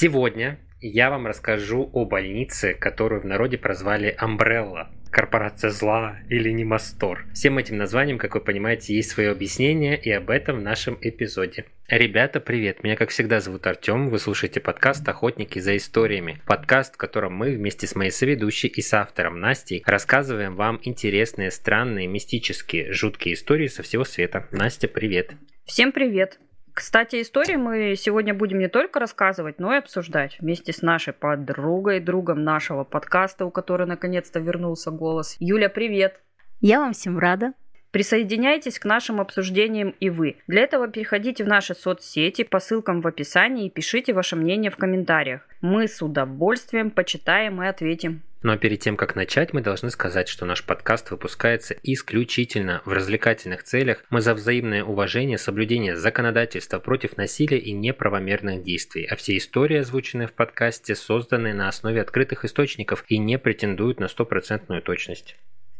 Сегодня я вам расскажу о больнице, которую в народе прозвали Амбрелла. Корпорация зла или Немастор. Всем этим названиям, как вы понимаете, есть свое объяснение, и об этом в нашем эпизоде. Ребята, привет! Меня, как всегда, зовут Артем. Вы слушаете подкаст «Охотники за историями». Подкаст, в котором мы вместе с моей соведущей и соавтором Настей рассказываем вам интересные, странные, мистические, жуткие истории со всего света. Настя, привет! Всем привет! Кстати, истории мы сегодня будем не только рассказывать, но и обсуждать вместе с нашей подругой, другом нашего подкаста, у которой наконец-то вернулся голос. Юля, привет! Я вам всем рада. Присоединяйтесь к нашим обсуждениям и вы. Для этого переходите в наши соцсети по ссылкам в описании и пишите ваше мнение в комментариях. Мы с удовольствием почитаем и ответим. Но перед тем, как начать, мы должны сказать, что наш подкаст выпускается исключительно в развлекательных целях. Мы за взаимное уважение, соблюдение законодательства против насилия и неправомерных действий. А все истории, озвученные в подкасте, созданы на основе открытых источников и не претендуют на стопроцентную точность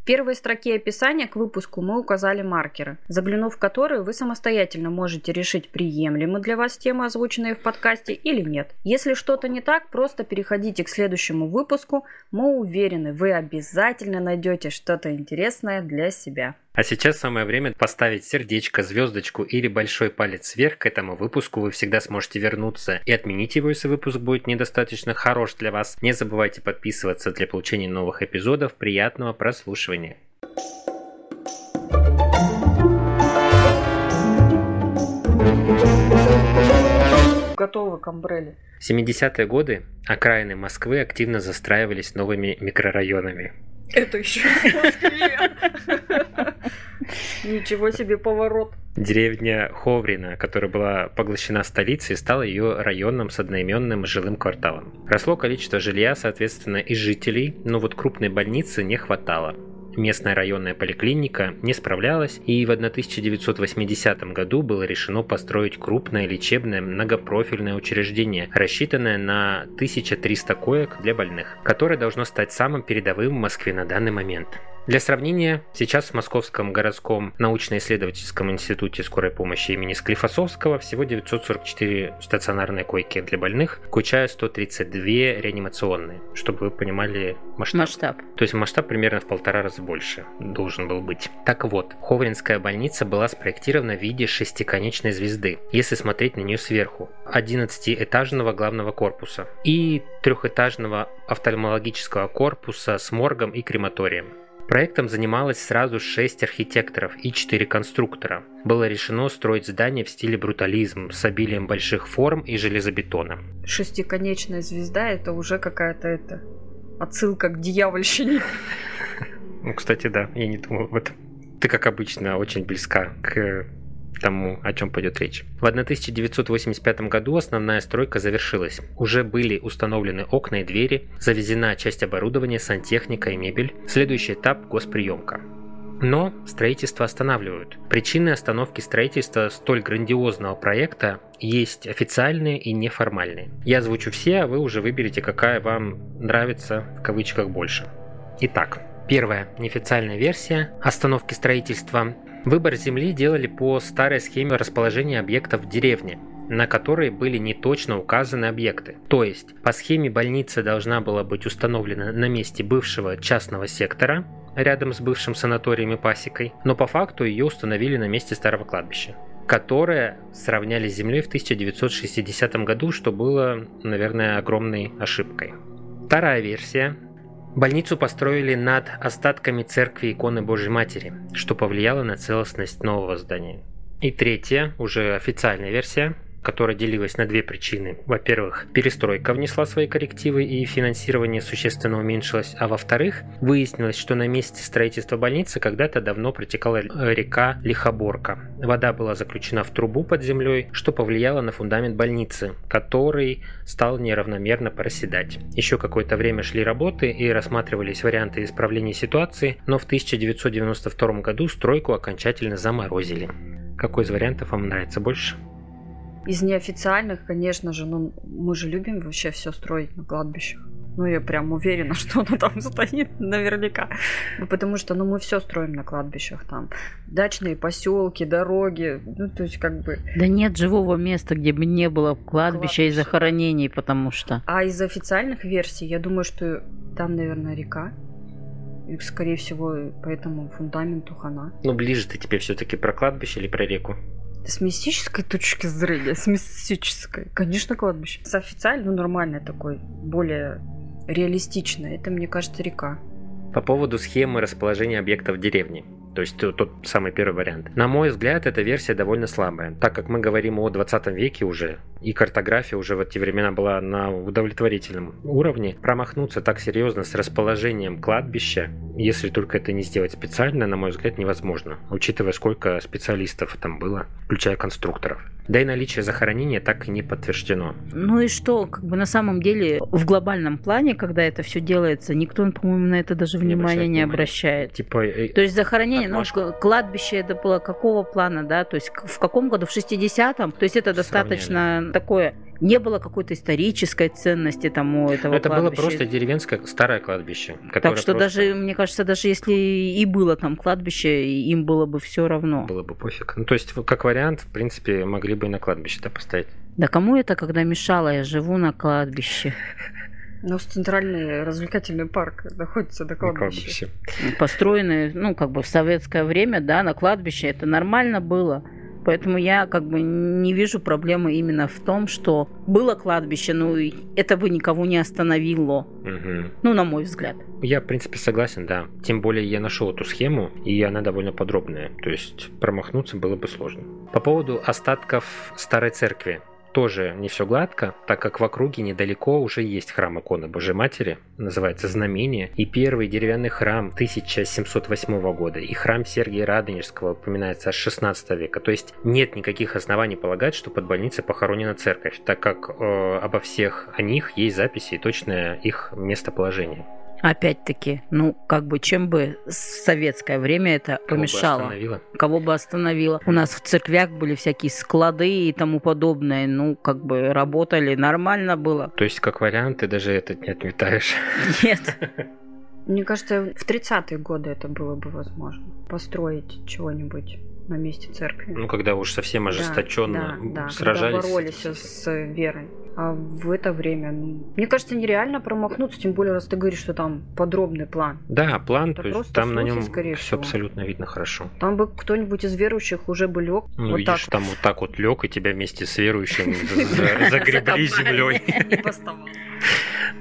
первой строке описания к выпуску мы указали маркеры, заглянув в которые вы самостоятельно можете решить, приемлемы для вас темы, озвученные в подкасте или нет. Если что-то не так, просто переходите к следующему выпуску. Мы уверены, вы обязательно найдете что-то интересное для себя. А сейчас самое время поставить сердечко, звездочку или большой палец вверх к этому выпуску. Вы всегда сможете вернуться и отменить его, если выпуск будет недостаточно хорош для вас. Не забывайте подписываться для получения новых эпизодов. Приятного прослушивания. Готовы к амбрелле. В 70-е годы окраины Москвы активно застраивались новыми микрорайонами. Это еще. Ничего себе поворот. Деревня Ховрина, которая была поглощена столицей, стала ее районом с одноименным жилым кварталом. Росло количество жилья, соответственно, и жителей, но вот крупной больницы не хватало местная районная поликлиника не справлялась, и в 1980 году было решено построить крупное лечебное многопрофильное учреждение, рассчитанное на 1300 коек для больных, которое должно стать самым передовым в Москве на данный момент. Для сравнения, сейчас в Московском городском научно-исследовательском институте скорой помощи имени Склифосовского всего 944 стационарные койки для больных, включая 132 реанимационные, чтобы вы понимали масштаб. Масштаб. То есть масштаб примерно в полтора раза больше должен был быть. Так вот, Ховринская больница была спроектирована в виде шестиконечной звезды, если смотреть на нее сверху, 11-этажного главного корпуса и трехэтажного офтальмологического корпуса с моргом и крематорием. Проектом занималось сразу 6 архитекторов и 4 конструктора. Было решено строить здание в стиле брутализм с обилием больших форм и железобетона. Шестиконечная звезда это уже какая-то это отсылка к дьявольщине. Ну, кстати, да, я не думал об этом. Ты, как обычно, очень близка к тому, о чем пойдет речь. В 1985 году основная стройка завершилась. Уже были установлены окна и двери, завезена часть оборудования, сантехника и мебель. Следующий этап – госприемка. Но строительство останавливают. Причины остановки строительства столь грандиозного проекта есть официальные и неформальные. Я озвучу все, а вы уже выберете, какая вам нравится в кавычках больше. Итак, первая неофициальная версия остановки строительства Выбор земли делали по старой схеме расположения объектов в деревне, на которой были неточно указаны объекты. То есть, по схеме больница должна была быть установлена на месте бывшего частного сектора, рядом с бывшим санаторием и пасекой, но по факту ее установили на месте старого кладбища которое сравняли с землей в 1960 году, что было, наверное, огромной ошибкой. Вторая версия Больницу построили над остатками церкви иконы Божьей Матери, что повлияло на целостность нового здания. И третья, уже официальная версия, которая делилась на две причины. Во-первых, перестройка внесла свои коррективы и финансирование существенно уменьшилось, а во-вторых, выяснилось, что на месте строительства больницы когда-то давно протекала река Лихоборка. Вода была заключена в трубу под землей, что повлияло на фундамент больницы, который стал неравномерно проседать. Еще какое-то время шли работы и рассматривались варианты исправления ситуации, но в 1992 году стройку окончательно заморозили. Какой из вариантов вам нравится больше? Из неофициальных, конечно же, ну мы же любим вообще все строить на кладбищах. Ну, я прям уверена, что оно там стоит наверняка. Ну, потому что, ну, мы все строим на кладбищах там. Дачные поселки, дороги, ну, то есть как бы... Да нет живого места, где бы не было кладбища и захоронений, потому что... А из официальных версий, я думаю, что там, наверное, река. И, скорее всего, по этому фундаменту хана. Ну, ближе ты тебе все-таки про кладбище или про реку? С мистической точки зрения, с мистической, конечно, кладбище. С официальной, ну, нормальной такой, более реалистичной. Это, мне кажется, река. По поводу схемы расположения объектов в деревне то есть тот самый первый вариант. На мой взгляд, эта версия довольно слабая, так как мы говорим о 20 веке уже, и картография уже в эти времена была на удовлетворительном уровне. Промахнуться так серьезно с расположением кладбища, если только это не сделать специально, на мой взгляд, невозможно, учитывая сколько специалистов там было, включая конструкторов. Да и наличие захоронения так и не подтверждено. Ну и что, как бы на самом деле в глобальном плане, когда это все делается, никто, по-моему, на это даже внимания не обращает. Типа, э, То есть захоронение, ну, кладбище это было какого плана, да? То есть в каком году? В 60-м? То есть это достаточно такое не было какой-то исторической ценности тому этого Это кладбища. было просто деревенское старое кладбище. Так что просто... даже, мне кажется, даже если и было там кладбище, им было бы все равно. Было бы пофиг. Ну, то есть, как вариант, в принципе, могли бы и на кладбище-то поставить. Да кому это, когда мешало? Я живу на кладбище. Ну, центральный развлекательный парк находится до кладбища. кладбище. Построенный, ну, как бы в советское время, да, на кладбище, это нормально было. Поэтому я как бы не вижу проблемы именно в том, что было кладбище, ну и это бы никого не остановило. Мгм. Ну, на мой взгляд. Я, в принципе, согласен, да. Тем более я нашел эту схему, и она довольно подробная. То есть промахнуться было бы сложно. По поводу остатков старой церкви. Тоже не все гладко, так как в округе недалеко уже есть храм иконы Божьей Матери, называется Знамение, и первый деревянный храм 1708 года, и храм Сергия Радонежского упоминается аж 16 века. То есть нет никаких оснований полагать, что под больницей похоронена церковь, так как э, обо всех о них есть записи и точное их местоположение. Опять-таки, ну, как бы, чем бы советское время это Кого бы помешало? остановило? Кого бы остановило? У нас в церквях были всякие склады и тому подобное. Ну, как бы, работали, нормально было. То есть, как вариант, ты даже этот не отметаешь. Нет. Мне кажется, в 30-е годы это было бы возможно. Построить чего-нибудь на месте церкви. Ну, когда уж совсем Да, ожесточенно да, да, сражались. Когда боролись с верой. А в это время, ну, мне кажется, нереально промахнуться, тем более, раз ты говоришь, что там подробный план. Да, план, Это то есть там на слухи, нем скорее все всего. абсолютно видно хорошо. Там бы кто-нибудь из верующих уже бы лег Ну, вот видишь, так. там вот так вот лег, и тебя вместе с верующим за- загребли землей.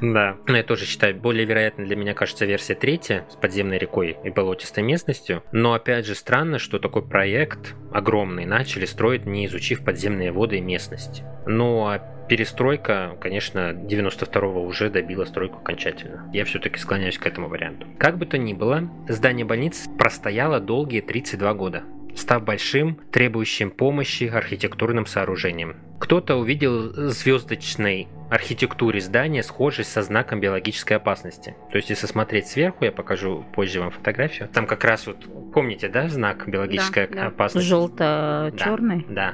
Да. Но я тоже считаю, более вероятно для меня кажется версия третья с подземной рекой и болотистой местностью. Но опять же странно, что такой проект огромный начали строить, не изучив подземные воды и местность. Ну а перестройка, конечно, 92-го уже добила стройку окончательно. Я все-таки склоняюсь к этому варианту. Как бы то ни было, здание больницы простояло долгие 32 года став большим, требующим помощи архитектурным сооружением. Кто-то увидел звездочной архитектуре здания схожесть со знаком биологической опасности. То есть, если смотреть сверху, я покажу позже вам фотографию, там как раз вот, помните, да, знак биологической Да, да. опасности? Желто-черный. Да.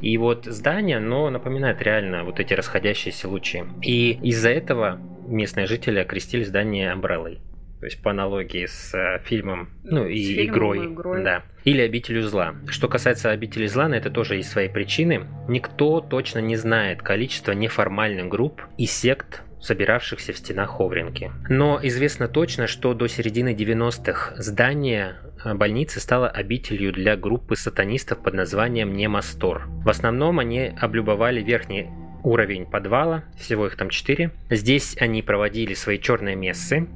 И вот здание, оно напоминает реально вот эти расходящиеся лучи. И из-за этого местные жители окрестили здание Амбреллой. То есть по аналогии с э, фильмом, ну и С игрой, игрой. да. Или обителю зла. Что касается обители зла, на это тоже есть свои причины. Никто точно не знает количество неформальных групп и сект, собиравшихся в стенах Ховринки. Но известно точно, что до середины 90-х здание э, больницы стало обителью для группы сатанистов под названием Немастор. В основном они облюбовали верхний уровень подвала, всего их там 4. Здесь они проводили свои черные мессы,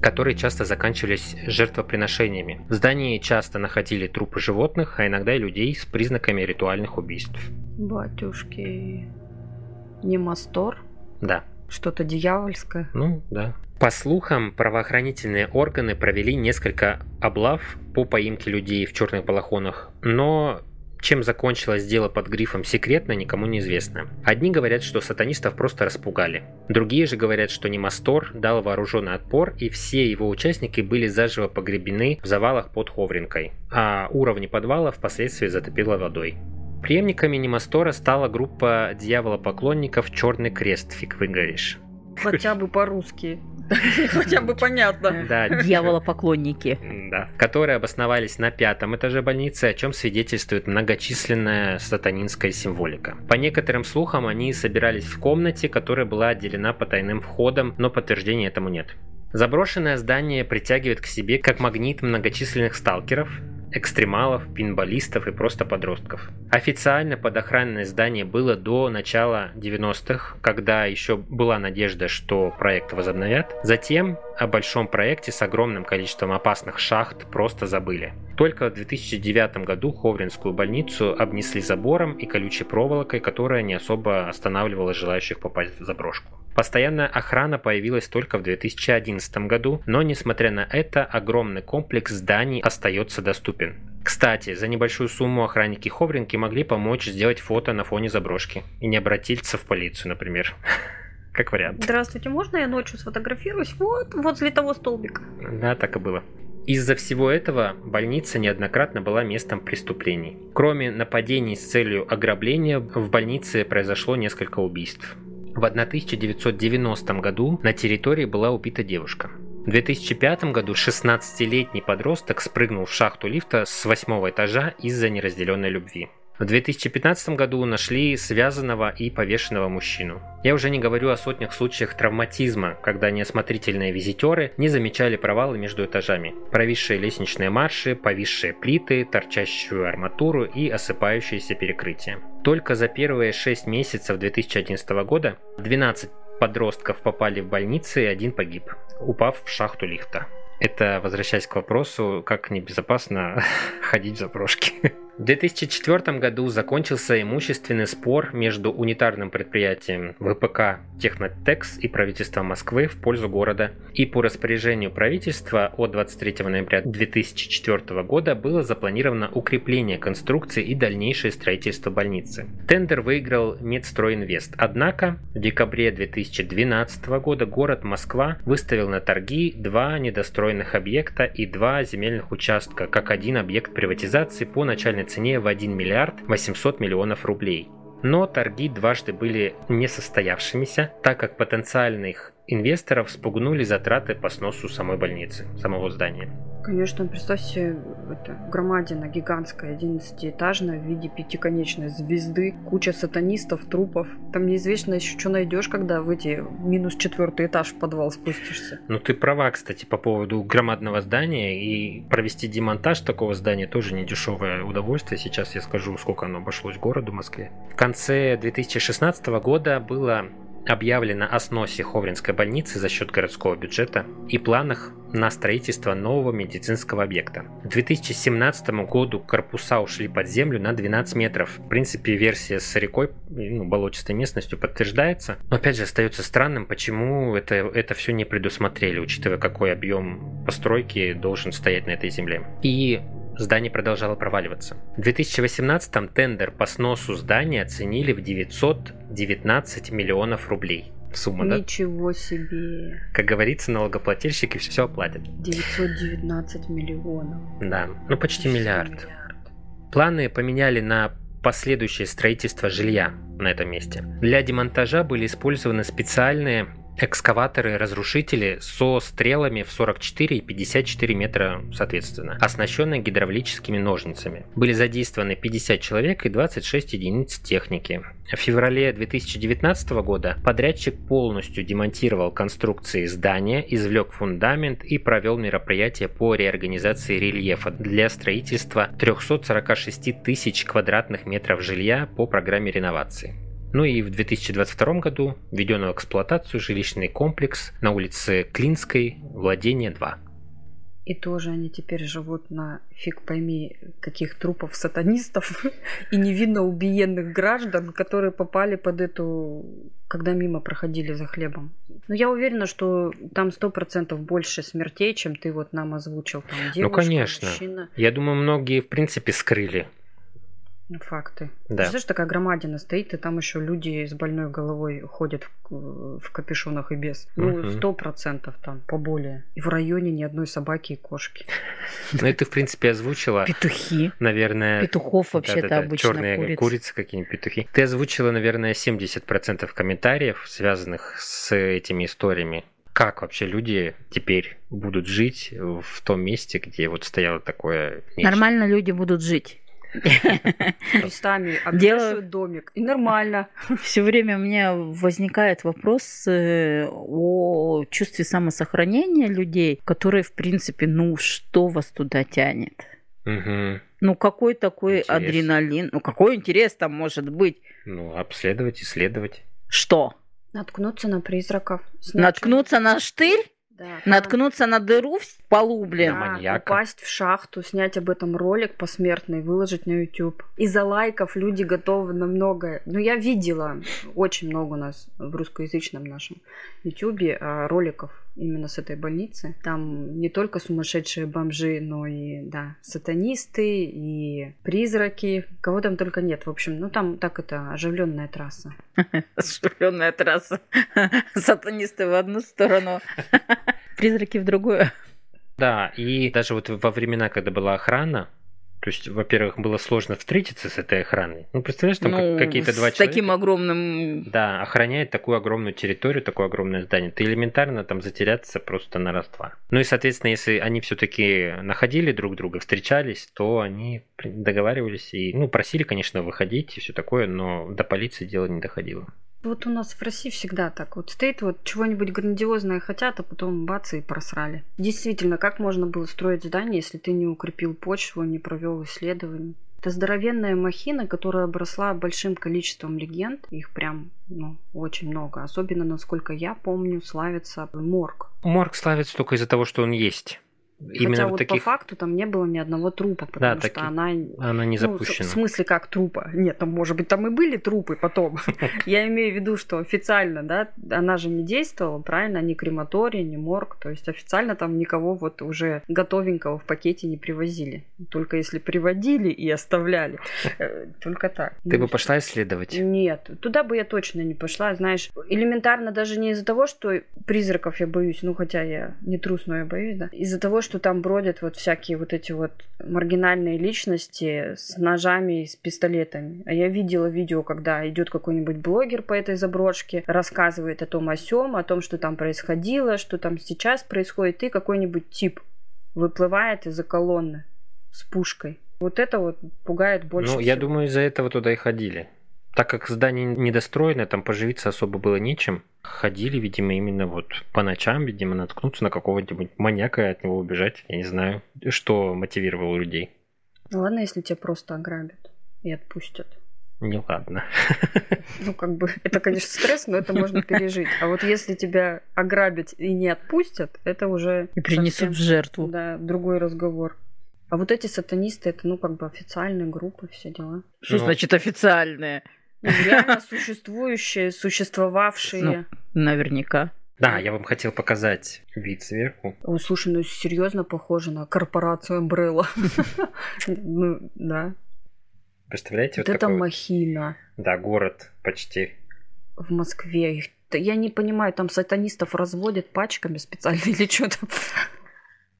которые часто заканчивались жертвоприношениями. В здании часто находили трупы животных, а иногда и людей с признаками ритуальных убийств. Батюшки. Не мастор, Да, что-то дьявольское. ну да. По слухам, правоохранительные органы провели несколько облав по поимке людей в черных балахонах, но чем закончилось дело под грифом «секретно» никому не известно. Одни говорят, что сатанистов просто распугали. Другие же говорят, что Немастор дал вооруженный отпор, и все его участники были заживо погребены в завалах под Ховринкой, а уровни подвала впоследствии затопило водой. Преемниками Немастора стала группа дьявола-поклонников «Черный крест», фиг выгоришь. Хотя бы по-русски. Хотя бы понятно. Да, Дьяволопоклонники. да, которые обосновались на пятом этаже больницы, о чем свидетельствует многочисленная сатанинская символика. По некоторым слухам, они собирались в комнате, которая была отделена потайным входом, но подтверждения этому нет. Заброшенное здание притягивает к себе как магнит многочисленных сталкеров, экстремалов, пинболистов и просто подростков. Официально под охранное здание было до начала 90-х, когда еще была надежда, что проект возобновят. Затем о большом проекте с огромным количеством опасных шахт просто забыли. Только в 2009 году Ховринскую больницу обнесли забором и колючей проволокой, которая не особо останавливала желающих попасть в заброшку. Постоянная охрана появилась только в 2011 году, но несмотря на это, огромный комплекс зданий остается доступен. Кстати, за небольшую сумму охранники Ховринки могли помочь сделать фото на фоне заброшки и не обратиться в полицию, например. Как вариант. Здравствуйте, можно я ночью сфотографируюсь? Вот, возле того столбика. Да, так и было. Из-за всего этого больница неоднократно была местом преступлений. Кроме нападений с целью ограбления, в больнице произошло несколько убийств. В 1990 году на территории была убита девушка. В 2005 году 16-летний подросток спрыгнул в шахту лифта с восьмого этажа из-за неразделенной любви. В 2015 году нашли связанного и повешенного мужчину. Я уже не говорю о сотнях случаях травматизма, когда неосмотрительные визитеры не замечали провалы между этажами, провисшие лестничные марши, повисшие плиты, торчащую арматуру и осыпающиеся перекрытия. Только за первые 6 месяцев 2011 года 12 подростков попали в больницы и один погиб, упав в шахту лифта. Это возвращаясь к вопросу, как небезопасно ходить в заброшки. В 2004 году закончился имущественный спор между унитарным предприятием ВПК Технотекс и правительством Москвы в пользу города. И по распоряжению правительства от 23 ноября 2004 года было запланировано укрепление конструкции и дальнейшее строительство больницы. Тендер выиграл Медстройинвест. Однако в декабре 2012 года город Москва выставил на торги два недостроенных объекта и два земельных участка как один объект приватизации по начальной цене в 1 миллиард 800 миллионов рублей. Но торги дважды были несостоявшимися, так как потенциальных инвесторов спугнули затраты по сносу самой больницы, самого здания. Конечно, представь себе, это громадина гигантская, 11-этажная, в виде пятиконечной звезды, куча сатанистов, трупов. Там неизвестно еще, что найдешь, когда в эти минус четвертый этаж в подвал спустишься. Ну ты права, кстати, по поводу громадного здания и провести демонтаж такого здания тоже не дешевое удовольствие. Сейчас я скажу, сколько оно обошлось городу Москве. В конце 2016 года было объявлено о сносе Ховринской больницы за счет городского бюджета и планах на строительство нового медицинского объекта. К 2017 году корпуса ушли под землю на 12 метров. В принципе, версия с рекой, ну, болотистой местностью подтверждается. Но опять же, остается странным, почему это, это все не предусмотрели, учитывая, какой объем постройки должен стоять на этой земле. И здание продолжало проваливаться. В 2018-м тендер по сносу здания оценили в 919 миллионов рублей. Сумма, да? Ничего себе. Как говорится, налогоплательщики все оплатят. 919 миллионов. Да, ну почти миллиард. Планы поменяли на последующее строительство жилья на этом месте. Для демонтажа были использованы специальные экскаваторы-разрушители со стрелами в 44 и 54 метра соответственно, оснащенные гидравлическими ножницами. Были задействованы 50 человек и 26 единиц техники. В феврале 2019 года подрядчик полностью демонтировал конструкции здания, извлек фундамент и провел мероприятие по реорганизации рельефа для строительства 346 тысяч квадратных метров жилья по программе реновации. Ну и в 2022 году введен в эксплуатацию жилищный комплекс на улице Клинской, владение 2. И тоже они теперь живут на фиг пойми каких трупов сатанистов и невинно убиенных граждан, которые попали под эту, когда мимо проходили за хлебом. Но я уверена, что там сто процентов больше смертей, чем ты вот нам озвучил. Там девушка, ну, конечно. Мужчина. Я думаю, многие, в принципе, скрыли Факты. Да. Знаешь, такая громадина стоит, и там еще люди с больной головой ходят в, в капюшонах и без. Ну, сто процентов там, поболее. И в районе ни одной собаки и кошки. Ну ты, в принципе, озвучила, Петухи. наверное... Петухов вообще-то обычно черные курицы. курицы какие-нибудь петухи. Ты озвучила, наверное, 70% комментариев, связанных с этими историями. Как вообще люди теперь будут жить в том месте, где вот стояло такое нечто? Нормально люди будут жить. Дело- обвешивают домик. И нормально. Все время у меня возникает вопрос э, о чувстве самосохранения людей, которые, в принципе, ну что вас туда тянет? Ну какой такой Интерес. адреналин? Ну какой интерес там может быть? Ну, обследовать, исследовать. Что? Наткнуться на призраков. снять Наткнуться на штырь? Да. Наткнуться на дыру в полу, блин? Да, маньяка. упасть в шахту, снять об этом ролик посмертный, выложить на YouTube. Из-за лайков люди готовы на многое. Ну, я видела очень много у нас в русскоязычном нашем YouTube а, роликов именно с этой больницы. Там не только сумасшедшие бомжи, но и, да, сатанисты и призраки. Кого там только нет. В общем, ну там так это оживленная трасса. Ошибленная трасса. Сатанисты в одну сторону, призраки в другую. Да, и даже вот во времена, когда была охрана, то есть, во-первых, было сложно встретиться с этой охраной. Ну, представляешь, там как- Ну, какие-то два с человека... таким огромным... Да, охраняет такую огромную территорию, такое огромное здание. Ты элементарно там затеряться просто на раз-два. Ну и, соответственно, если они все-таки находили друг друга, встречались, то они договаривались и, ну, просили, конечно, выходить и все такое, но до полиции дело не доходило. Вот у нас в России всегда так. Вот стоит вот чего-нибудь грандиозное хотят, а потом бац и просрали. Действительно, как можно было строить здание, если ты не укрепил почву, не провел исследований? Это здоровенная махина, которая обросла большим количеством легенд. Их прям, ну, очень много. Особенно, насколько я помню, славится морг. Морг славится только из-за того, что он есть. Именно Хотя вот таких... по факту там не было ни одного трупа, потому что таки- она Она не Ну, запущена. в смысле, как трупа? Нет, там, может быть, там и были трупы потом. Я имею в виду, что официально, да, она же не действовала, правильно? Ни крематорий, ни морг. То есть официально там никого вот уже готовенького в пакете не привозили. Только если приводили и оставляли. Э, Только так. Ты Ну, бы пошла исследовать? нет, туда бы я точно не пошла, знаешь, элементарно даже не из-за того, что призраков я боюсь, ну хотя я не трус, но я боюсь, да, из-за того, что там бродят вот всякие вот эти вот маргинальные личности с ножами и с пистолетами. А я видела видео, когда идет какой-нибудь блогер по этой заброшке, рассказывает о том о сём, о том, что там происходило, что там сейчас происходит, и какой-нибудь тип выплывает из-за колонны с пушкой. Вот это вот пугает больше Ну, я всего. думаю, из-за этого туда и ходили. Так как здание недостроенное, там поживиться особо было нечем. Ходили, видимо, именно вот по ночам, видимо, наткнуться на какого-нибудь маньяка и от него убежать. Я не знаю, что мотивировало людей. Ну ладно, если тебя просто ограбят и отпустят. Не ладно. Ну, как бы, это, конечно, стресс, но это можно пережить. А вот если тебя ограбят и не отпустят, это уже И принесут в жертву. да, другой разговор. А вот эти сатанисты, это, ну, как бы официальные группы, все дела. Что Ну. значит официальные? Реально существующие, существовавшие. Ну. Наверняка. Да, я вам хотел показать вид сверху. О, слушай, ну серьезно похоже на корпорацию Umbrella. Ну, да. Представляете, Вот вот это махина да, город почти. в Москве. Я не понимаю, там сатанистов разводят пачками специально или что там?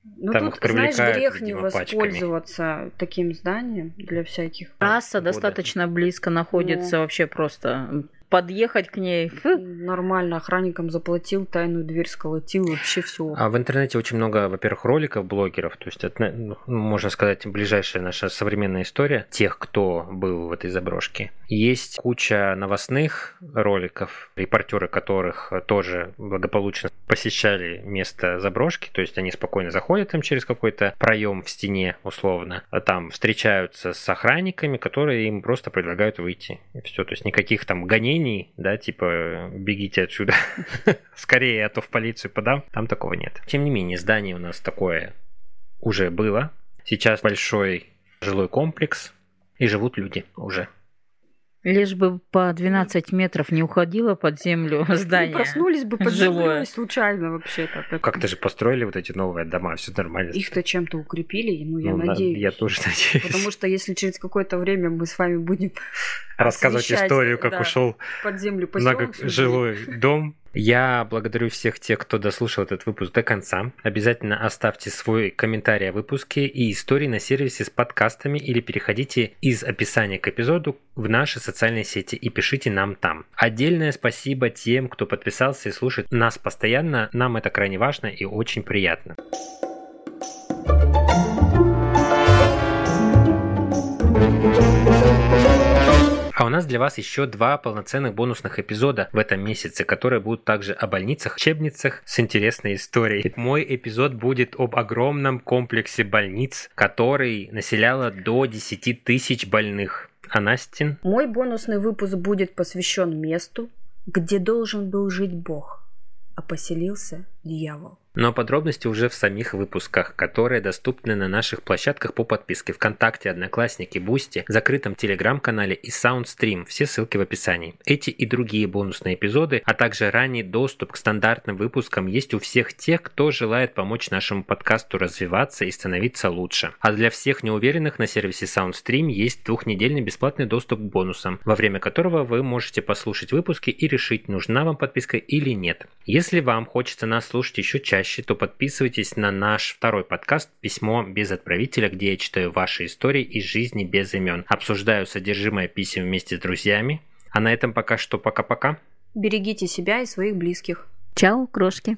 Ну Там тут, их знаешь, грех не видимо, пачками. воспользоваться таким зданием для всяких. Трасса года. достаточно близко находится вообще просто. Подъехать к ней. фу. Нормально, охранникам заплатил, тайную дверь сколотил, вообще все. А в интернете очень много, во-первых, роликов блогеров, то есть это, ну, можно сказать, ближайшая наша современная история тех, кто был в этой заброшке. Есть куча новостных роликов, репортеры которых тоже благополучно посещали место заброшки, то есть они спокойно заходят там через какой-то проем в стене, условно, а там встречаются с охранниками, которые им просто предлагают выйти. И все, то есть никаких там гонений, да, типа бегите отсюда скорее, а то в полицию подам. Там такого нет. Тем не менее, здание у нас такое уже было. Сейчас большой жилой комплекс, и живут люди уже. Лишь бы по 12 метров не уходило под землю здание. Проснулись бы под землей случайно вообще-то. Как-то же построили вот эти новые дома, все нормально. Их-то чем-то укрепили, ну, я Ну, на- надеюсь. Я тоже надеюсь. Потому что если через какое-то время мы с вами будем Рассказывать историю, как да, ушел под землю поселок, многожилой дом. Я благодарю всех тех, кто дослушал этот выпуск до конца. Обязательно оставьте свой комментарий о выпуске и истории на сервисе с подкастами или переходите из описания к эпизоду в наши социальные сети и пишите нам там. Отдельное спасибо тем, кто подписался и слушает нас постоянно. Нам это крайне важно и очень приятно. А у нас для вас еще два полноценных бонусных эпизода в этом месяце, которые будут также о больницах, лечебницах с интересной историей. Мой эпизод будет об огромном комплексе больниц, который населяло до 10 тысяч больных. А Настин? Мой бонусный выпуск будет посвящен месту, где должен был жить Бог, а поселился дьявол. Но подробности уже в самих выпусках, которые доступны на наших площадках по подписке ВКонтакте, Одноклассники, Boosty, закрытом Телеграм-канале и SoundStream. Все ссылки в описании. Эти и другие бонусные эпизоды, а также ранний доступ к стандартным выпускам есть у всех тех, кто желает помочь нашему подкасту развиваться и становиться лучше. А для всех неуверенных на сервисе Soundstream есть двухнедельный бесплатный доступ к бонусам, во время которого вы можете послушать выпуски и решить, нужна вам подписка или нет. Если вам хочется нас слушать еще чаще, то подписывайтесь на наш второй подкаст «Письмо без отправителя», где я читаю ваши истории из жизни без имен. Обсуждаю содержимое писем вместе с друзьями. А на этом пока что пока-пока. Берегите себя и своих близких. Чао, крошки.